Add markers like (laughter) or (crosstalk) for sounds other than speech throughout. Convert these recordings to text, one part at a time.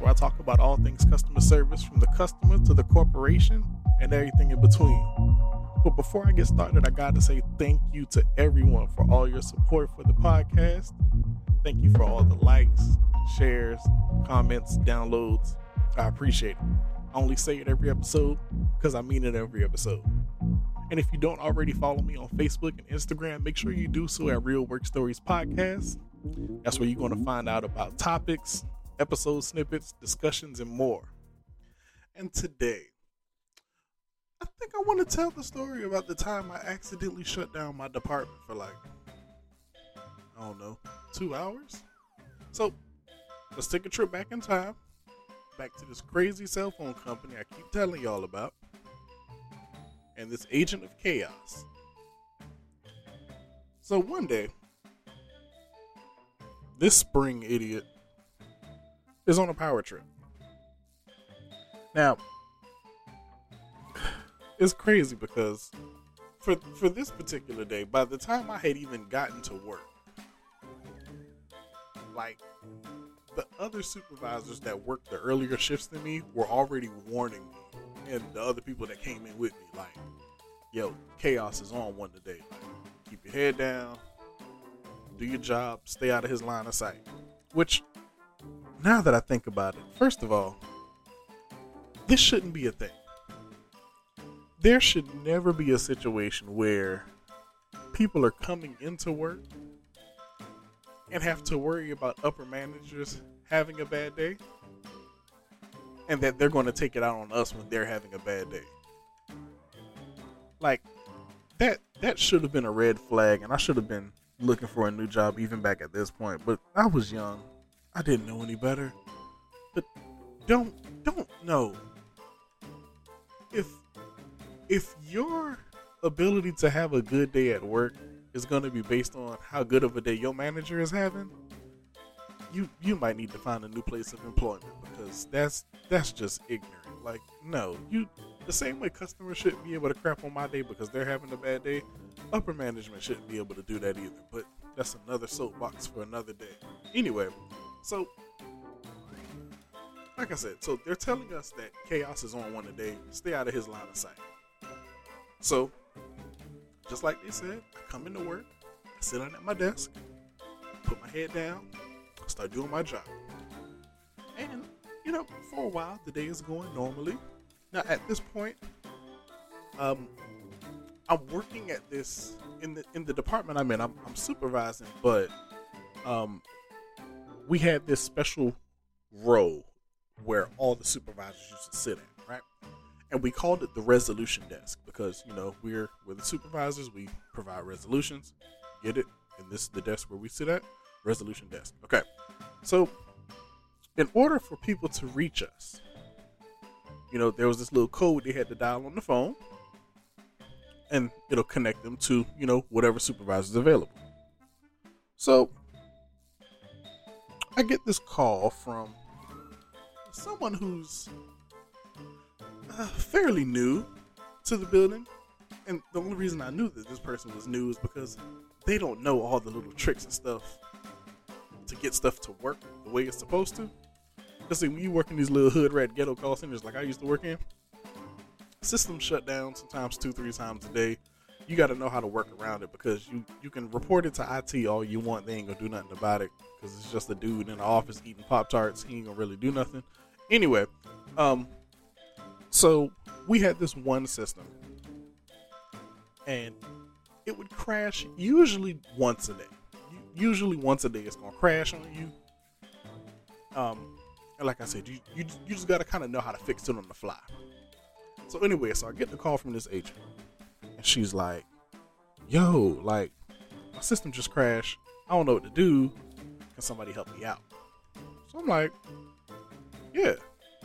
Where I talk about all things customer service from the customer to the corporation and everything in between. But before I get started, I got to say thank you to everyone for all your support for the podcast. Thank you for all the likes, shares, comments, downloads. I appreciate it. I only say it every episode because I mean it every episode. And if you don't already follow me on Facebook and Instagram, make sure you do so at Real Work Stories Podcast. That's where you're going to find out about topics, episode snippets, discussions, and more. And today, I think I want to tell the story about the time I accidentally shut down my department for like, I don't know, two hours. So let's take a trip back in time, back to this crazy cell phone company I keep telling y'all about, and this agent of chaos. So one day, this spring idiot is on a power trip. Now, it's crazy because for for this particular day, by the time I had even gotten to work, like the other supervisors that worked the earlier shifts than me were already warning me and the other people that came in with me, like, yo, chaos is on one today. Like, keep your head down, do your job, stay out of his line of sight. Which, now that I think about it, first of all, this shouldn't be a thing. There should never be a situation where people are coming into work and have to worry about upper managers having a bad day and that they're going to take it out on us when they're having a bad day. Like that that should have been a red flag and I should have been looking for a new job even back at this point, but I was young. I didn't know any better. But don't don't know if if your ability to have a good day at work is going to be based on how good of a day your manager is having, you you might need to find a new place of employment because that's that's just ignorant. Like, no, you the same way customers shouldn't be able to crap on my day because they're having a bad day, upper management shouldn't be able to do that either. But that's another soapbox for another day. Anyway, so like I said, so they're telling us that chaos is on one today. Stay out of his line of sight. So, just like they said, I come into work, I sit down at my desk, put my head down, start doing my job. And, you know, for a while, the day is going normally. Now, at this point, um, I'm working at this in the in the department I'm in. I'm, I'm supervising, but um, we had this special row where all the supervisors used to sit at, right? And we called it the resolution desk because you know we're we're the supervisors. We provide resolutions. Get it? And this is the desk where we sit at. Resolution desk. Okay. So, in order for people to reach us, you know, there was this little code they had to dial on the phone, and it'll connect them to you know whatever supervisor is available. So I get this call from someone who's uh, fairly new to the building, and the only reason I knew that this person was new is because they don't know all the little tricks and stuff to get stuff to work the way it's supposed to. Because see, when you work in these little hood rat ghetto call centers like I used to work in, systems shut down sometimes two, three times a day. You got to know how to work around it because you you can report it to IT all you want. They ain't gonna do nothing about it because it's just a dude in the office eating pop tarts. He ain't gonna really do nothing. Anyway, um, so we had this one system, and it would crash usually once a day. Usually once a day, it's gonna crash on you. Um, and like I said, you you, you just gotta kind of know how to fix it on the fly. So anyway, so I get the call from this agent, and she's like, "Yo, like my system just crashed. I don't know what to do. Can somebody help me out?" So I'm like, "Yeah."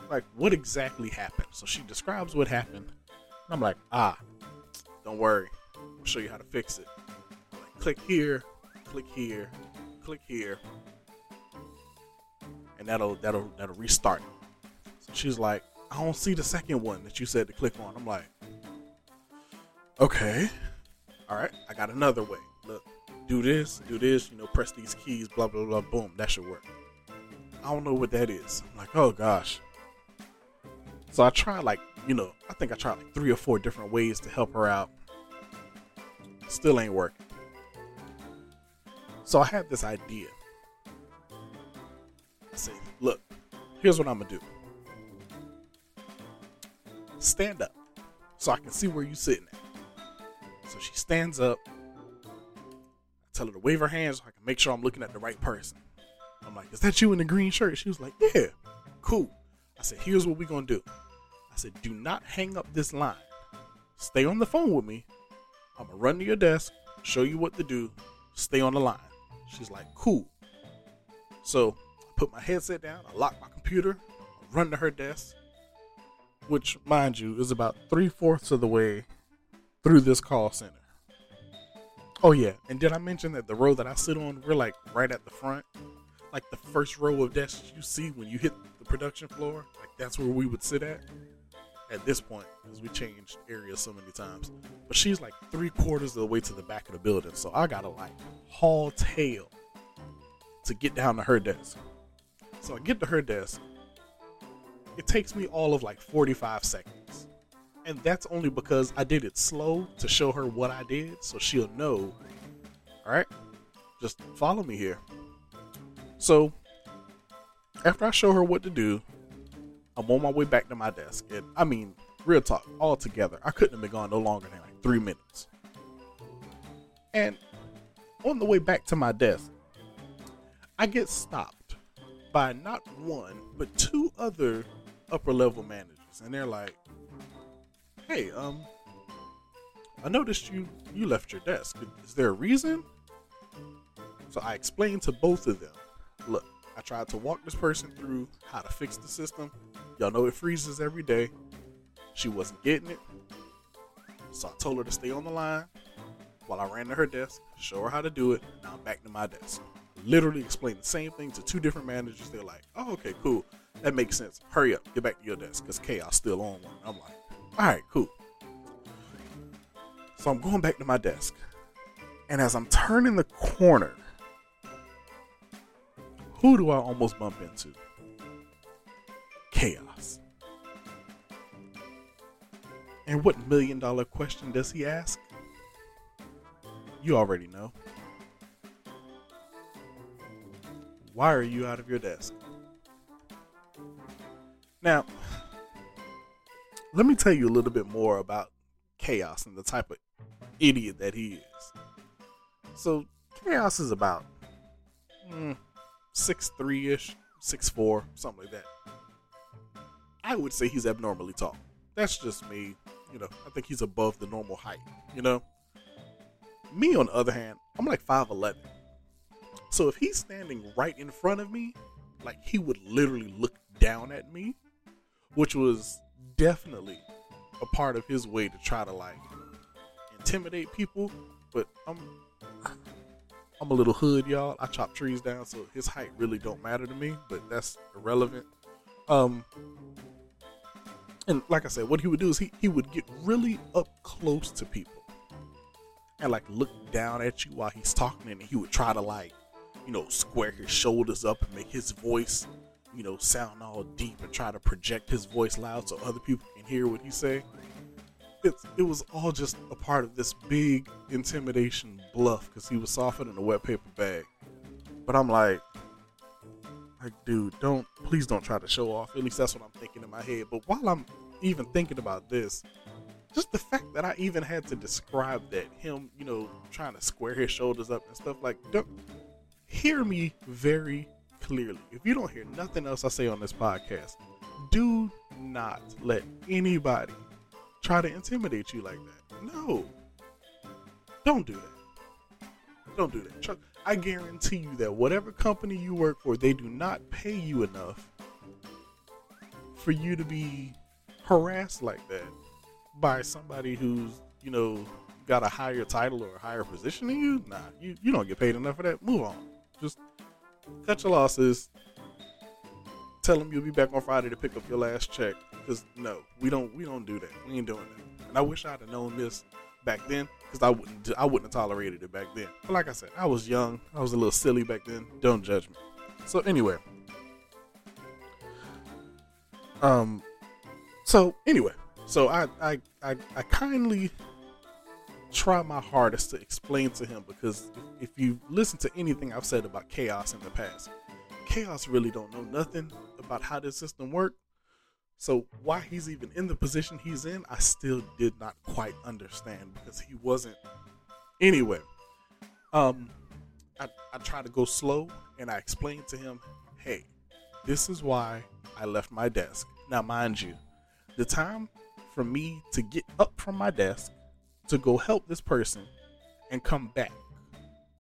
Like, what exactly happened? So she describes what happened. And I'm like, "Ah, don't worry. I'll show you how to fix it. Like, click here, click here, click here, and that'll that'll that'll restart. So she's like, I don't see the second one that you said to click on. I'm like, okay, all right, I got another way. Look, do this, do this, you know, press these keys, blah, blah, blah, boom, that should work. I don't know what that is. I'm like, oh gosh. So I tried, like, you know, I think I tried like three or four different ways to help her out. Still ain't working. So I had this idea. I said, look, here's what I'm gonna do stand up so I can see where you're sitting at. So she stands up. I tell her to wave her hands so I can make sure I'm looking at the right person. I'm like, is that you in the green shirt? She was like, yeah, cool. I said, here's what we're gonna do. I said, do not hang up this line. Stay on the phone with me. I'm gonna run to your desk, show you what to do. Stay on the line. She's like, cool. So I put my headset down, I lock my computer, I run to her desk, which, mind you, is about three fourths of the way through this call center. Oh, yeah. And did I mention that the row that I sit on, we're like right at the front? Like the first row of desks you see when you hit the production floor? Like that's where we would sit at at this point because we changed areas so many times. But she's like three quarters of the way to the back of the building. So I gotta like haul tail to get down to her desk. So I get to her desk it takes me all of like 45 seconds. And that's only because I did it slow to show her what I did so she'll know. All right, just follow me here. So, after I show her what to do, I'm on my way back to my desk. And I mean, real talk, all together, I couldn't have been gone no longer than like three minutes. And on the way back to my desk, I get stopped by not one, but two other upper level managers, and they're like, "Hey, um, I noticed you you left your desk. Is there a reason?" So I explained to both of them, "Look, I tried to walk this person through how to fix the system. Y'all know it freezes every day. She wasn't getting it, so I told her to stay on the line." While I ran to her desk, to show her how to do it. Now I'm back to my desk literally explained the same thing to two different managers. They're like, "Oh, okay, cool." That makes sense. Hurry up, get back to your desk because chaos still on one. I'm like, all right, cool. So I'm going back to my desk, and as I'm turning the corner, who do I almost bump into? Chaos. And what million dollar question does he ask? You already know. Why are you out of your desk? Now, let me tell you a little bit more about Chaos and the type of idiot that he is. So, Chaos is about mm, six three ish, six four, something like that. I would say he's abnormally tall. That's just me. You know, I think he's above the normal height. You know, me on the other hand, I'm like five eleven. So if he's standing right in front of me, like he would literally look down at me which was definitely a part of his way to try to like intimidate people, but I'm I'm a little hood, y'all. I chop trees down, so his height really don't matter to me, but that's irrelevant. Um, and like I said, what he would do is he, he would get really up close to people and like look down at you while he's talking, and he would try to like, you know, square his shoulders up and make his voice, you know, sound all deep and try to project his voice loud so other people can hear what he's saying. It's, it was all just a part of this big intimidation bluff because he was softer than a wet paper bag. But I'm like, like, dude, don't please don't try to show off. At least that's what I'm thinking in my head. But while I'm even thinking about this, just the fact that I even had to describe that him, you know, trying to square his shoulders up and stuff like, don't hear me very clearly. If you don't hear nothing else I say on this podcast, do not let anybody try to intimidate you like that. No. Don't do that. Don't do that. I guarantee you that whatever company you work for, they do not pay you enough for you to be harassed like that by somebody who's, you know, got a higher title or a higher position than you. Nah, you, you don't get paid enough for that. Move on. Just cut your losses. Tell them you'll be back on Friday to pick up your last check because no, we don't we don't do that. We ain't doing that. And I wish I'd have known this back then because I wouldn't I wouldn't have tolerated it back then. But like I said, I was young. I was a little silly back then. Don't judge me. So anyway, um, so anyway, so I I I, I kindly try my hardest to explain to him because if, if you listen to anything I've said about chaos in the past, chaos really don't know nothing about how this system works so why he's even in the position he's in, I still did not quite understand because he wasn't. Anyway, um, I, I try to go slow and I explain to him, hey, this is why I left my desk. Now, mind you, the time for me to get up from my desk to go help this person and come back.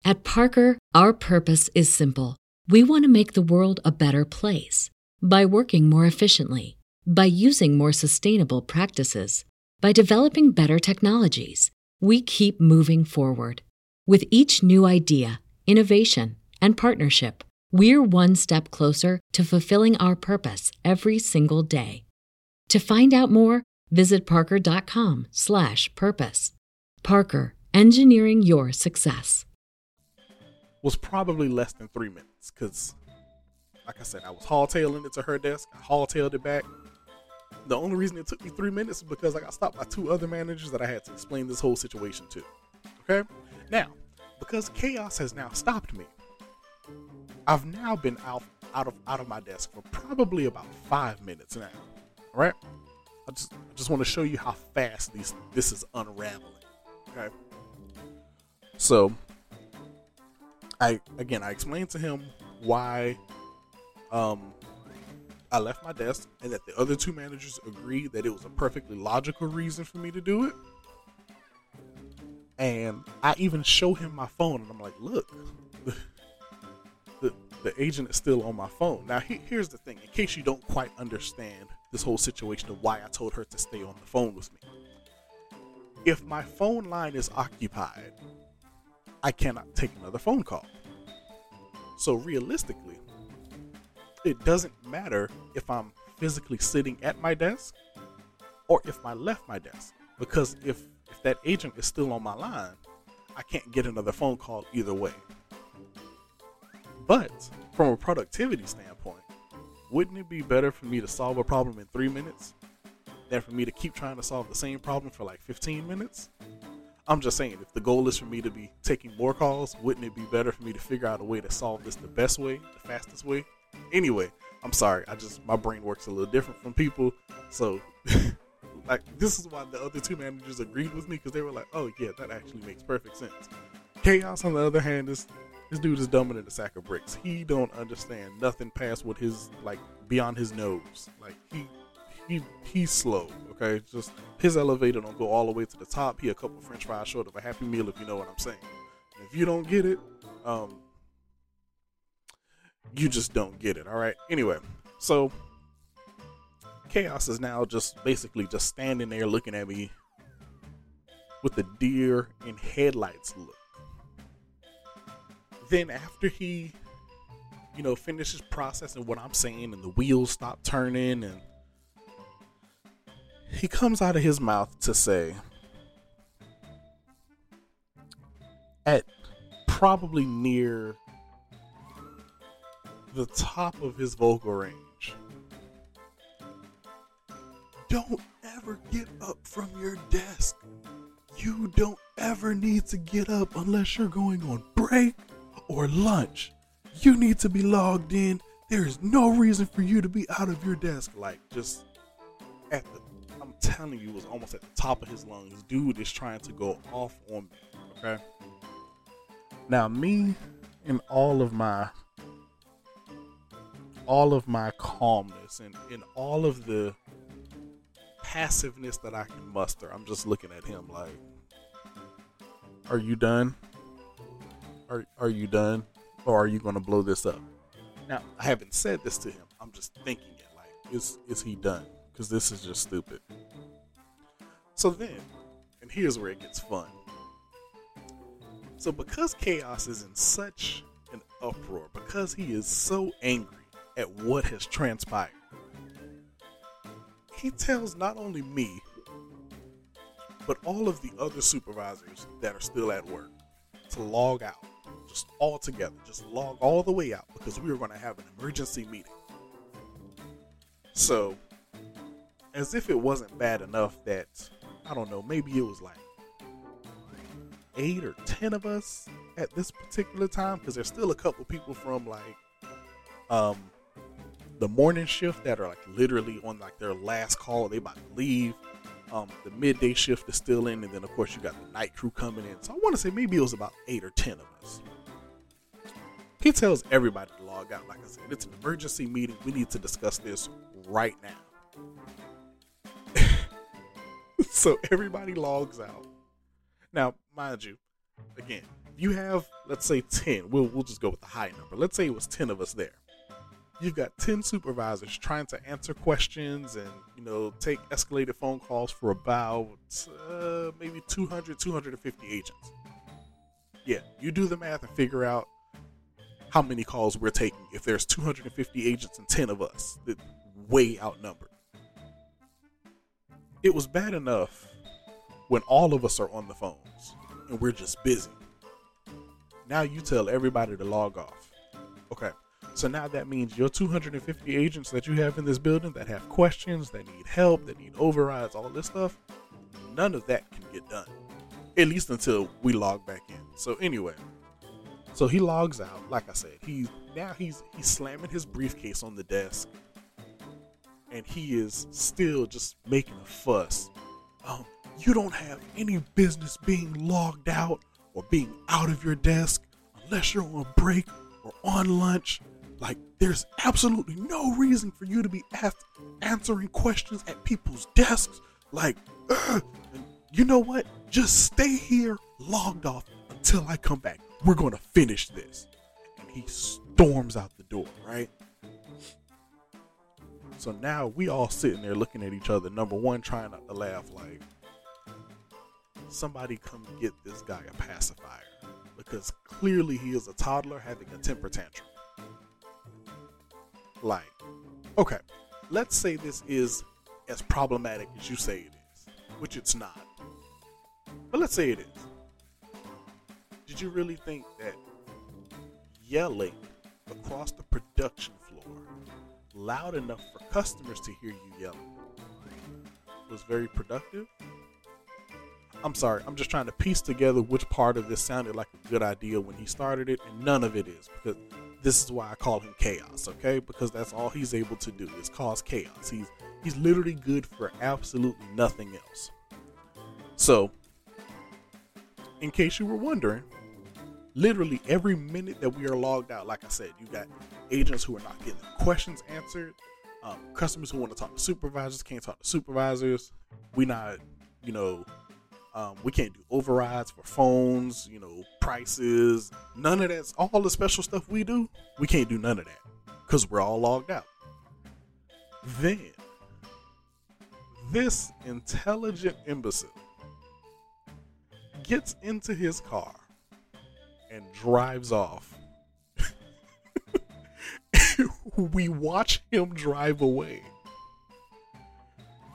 At Parker, our purpose is simple. We want to make the world a better place by working more efficiently by using more sustainable practices, by developing better technologies, we keep moving forward. With each new idea, innovation, and partnership, we're one step closer to fulfilling our purpose every single day. To find out more, visit parker.com/purpose. Parker, engineering your success. Was probably less than 3 minutes cuz like I said, I was haul-tailing it to her desk. I haul-tailed it back. The only reason it took me three minutes is because I got stopped by two other managers that I had to explain this whole situation to. Okay? Now, because chaos has now stopped me, I've now been out out of out of my desk for probably about five minutes now. All right? I just I just want to show you how fast these this is unraveling. Okay. So I again I explained to him why um I left my desk and that the other two managers agreed that it was a perfectly logical reason for me to do it. And I even show him my phone and I'm like, look, the, (laughs) the, the agent is still on my phone. Now, he, here's the thing in case you don't quite understand this whole situation of why I told her to stay on the phone with me. If my phone line is occupied, I cannot take another phone call. So, realistically, it doesn't matter if I'm physically sitting at my desk or if I left my desk. Because if, if that agent is still on my line, I can't get another phone call either way. But from a productivity standpoint, wouldn't it be better for me to solve a problem in three minutes than for me to keep trying to solve the same problem for like 15 minutes? I'm just saying, if the goal is for me to be taking more calls, wouldn't it be better for me to figure out a way to solve this the best way, the fastest way, Anyway, I'm sorry. I just my brain works a little different from people. So (laughs) like this is why the other two managers agreed with me because they were like, "Oh yeah, that actually makes perfect sense." Chaos, on the other hand, is this dude is dumber than a sack of bricks. He don't understand nothing past what his like beyond his nose. Like he he he's slow. Okay, just his elevator don't go all the way to the top. He a couple French fries short of a Happy Meal, if you know what I'm saying. If you don't get it, um, you just don't get it. All right. Anyway, so chaos is now just basically just standing there looking at me with the deer in headlights look. Then after he, you know, finishes processing what I'm saying and the wheels stop turning and he comes out of his mouth to say at probably near the top of his vocal range. Don't ever get up from your desk. You don't ever need to get up unless you're going on break or lunch. You need to be logged in. There is no reason for you to be out of your desk. Like, just at the, I'm telling you, it was almost at the top of his lungs. Dude is trying to go off on me. Okay. Now, me and all of my all of my calmness and, and all of the passiveness that I can muster. I'm just looking at him like, Are you done? Are are you done? Or are you gonna blow this up? Now I haven't said this to him. I'm just thinking it like, is is he done? Because this is just stupid. So then, and here's where it gets fun. So because Chaos is in such an uproar, because he is so angry at what has transpired, he tells not only me, but all of the other supervisors that are still at work to log out, just all together, just log all the way out because we are going to have an emergency meeting. So, as if it wasn't bad enough that, I don't know, maybe it was like eight or ten of us at this particular time because there's still a couple people from like um the morning shift that are like literally on like their last call they about to leave. Um the midday shift is still in and then of course you got the night crew coming in. So i want to say maybe it was about eight or ten of us. He tells everybody to log out. Like i said it's an emergency meeting. We need to discuss this right now. (laughs) So everybody logs out. Now mind you, again, you have let's say ten. We'll we'll just go with the high number. Let's say it was ten of us there. You've got ten supervisors trying to answer questions and you know take escalated phone calls for about uh, maybe 200, 250 agents. Yeah, you do the math and figure out how many calls we're taking. If there's 250 agents and 10 of us, that way outnumbered. It was bad enough when all of us are on the phones and we're just busy. Now you tell everybody to log off. Okay. So now that means your 250 agents that you have in this building that have questions, that need help, that need overrides, all this stuff, none of that can get done. At least until we log back in. So anyway, so he logs out. Like I said, he's now he's he's slamming his briefcase on the desk, and he is still just making a fuss. Um, you don't have any business being logged out or being out of your desk unless you're on break or on lunch. Like, there's absolutely no reason for you to be asked answering questions at people's desks. Like, (clears throat) you know what? Just stay here logged off until I come back. We're going to finish this. And he storms out the door, right? So now we all sitting there looking at each other. Number one, trying not to laugh, like, somebody come get this guy a pacifier because clearly he is a toddler having a temper tantrum. Like, okay, let's say this is as problematic as you say it is, which it's not. But let's say it is. Did you really think that yelling across the production floor loud enough for customers to hear you yelling was very productive? I'm sorry, I'm just trying to piece together which part of this sounded like a good idea when he started it, and none of it is because this is why I call him chaos, okay? Because that's all he's able to do is cause chaos. He's he's literally good for absolutely nothing else. So, in case you were wondering, literally every minute that we are logged out, like I said, you got agents who are not getting questions answered, um, customers who want to talk to supervisors can't talk to supervisors. We not, you know, um, we can't do overrides for phones, you know, prices, none of that's all the special stuff we do. We can't do none of that because we're all logged out. Then, this intelligent imbecile gets into his car and drives off. (laughs) we watch him drive away.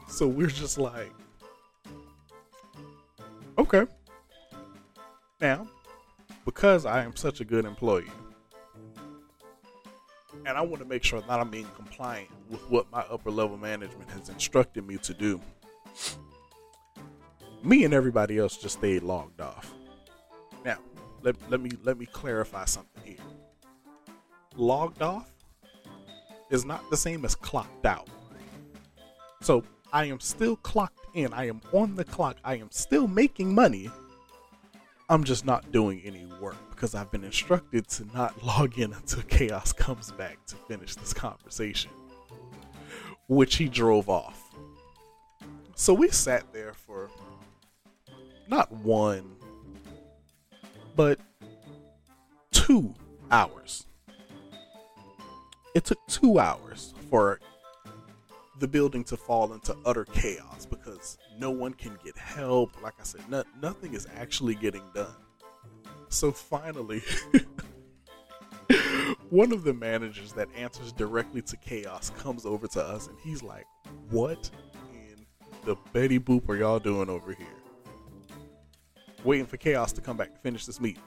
So we're just like, okay. Now, because I am such a good employee, and I want to make sure that I'm being compliant with what my upper level management has instructed me to do, me and everybody else just stayed logged off. Now, let, let me let me clarify something here. Logged off is not the same as clocked out. So I am still clocked in. I am on the clock. I am still making money. I'm just not doing any work because I've been instructed to not (laughs) log in until Chaos comes back to finish this conversation, which he drove off. So we sat there for not one, but two hours. It took two hours for the building to fall into utter chaos because no one can get help. Like I said, no, nothing is actually getting done. So finally, (laughs) one of the managers that answers directly to chaos comes over to us and he's like, What in the Betty Boop are y'all doing over here? Waiting for chaos to come back to finish this meeting.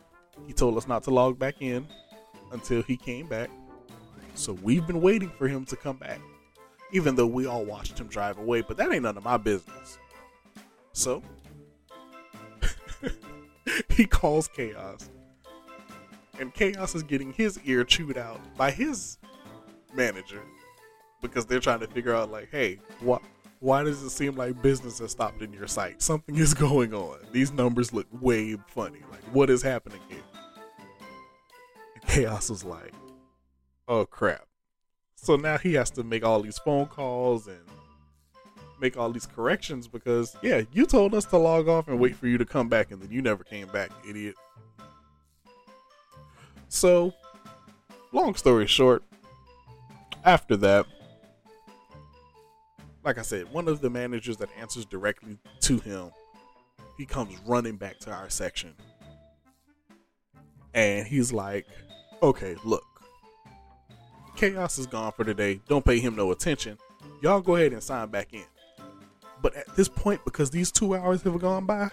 He told us not to log back in until he came back. So we've been waiting for him to come back even though we all watched him drive away, but that ain't none of my business. So (laughs) he calls Chaos, and Chaos is getting his ear chewed out by his manager because they're trying to figure out, like, hey, what? Why does it seem like business has stopped in your site? Something is (laughs) going on. These numbers look way funny. Like, what is happening here? Chaos was like, oh crap so now he has to make all these phone calls and make all these corrections because yeah, you told us to log off and wait for you to come back and then you never came back, idiot. So, long story short, after that, like I said, one of the managers that answers directly to him, he comes running back to our section. And he's like, okay, look, Chaos is gone for today. Don't pay him no attention. Y'all go ahead and sign back in. But at this point, because these two hours have gone by,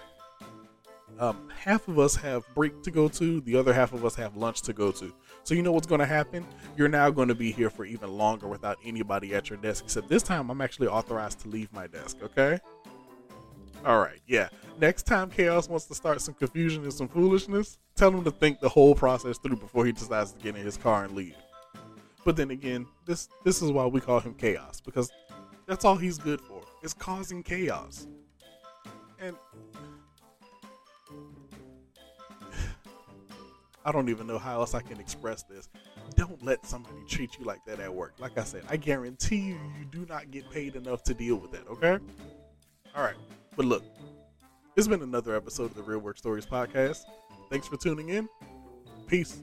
um, half of us have break to go to, the other half of us have lunch to go to. So you know what's going to happen? You're now going to be here for even longer without anybody at your desk. Except this time, I'm actually authorized to leave my desk. Okay. All right. Yeah. Next time Chaos wants to start some confusion and some foolishness, tell him to think the whole process through before he decides to get in his car and leave. But then again, this this is why we call him chaos because that's all he's good for. Is causing chaos. And (sighs) I don't even know how else I can express this. Don't let somebody treat you like that at work. Like I said, I guarantee you, you do not get paid enough to deal with that, okay? All right. But look, it's been another episode of the Real Work Stories podcast. Thanks for tuning in. Peace.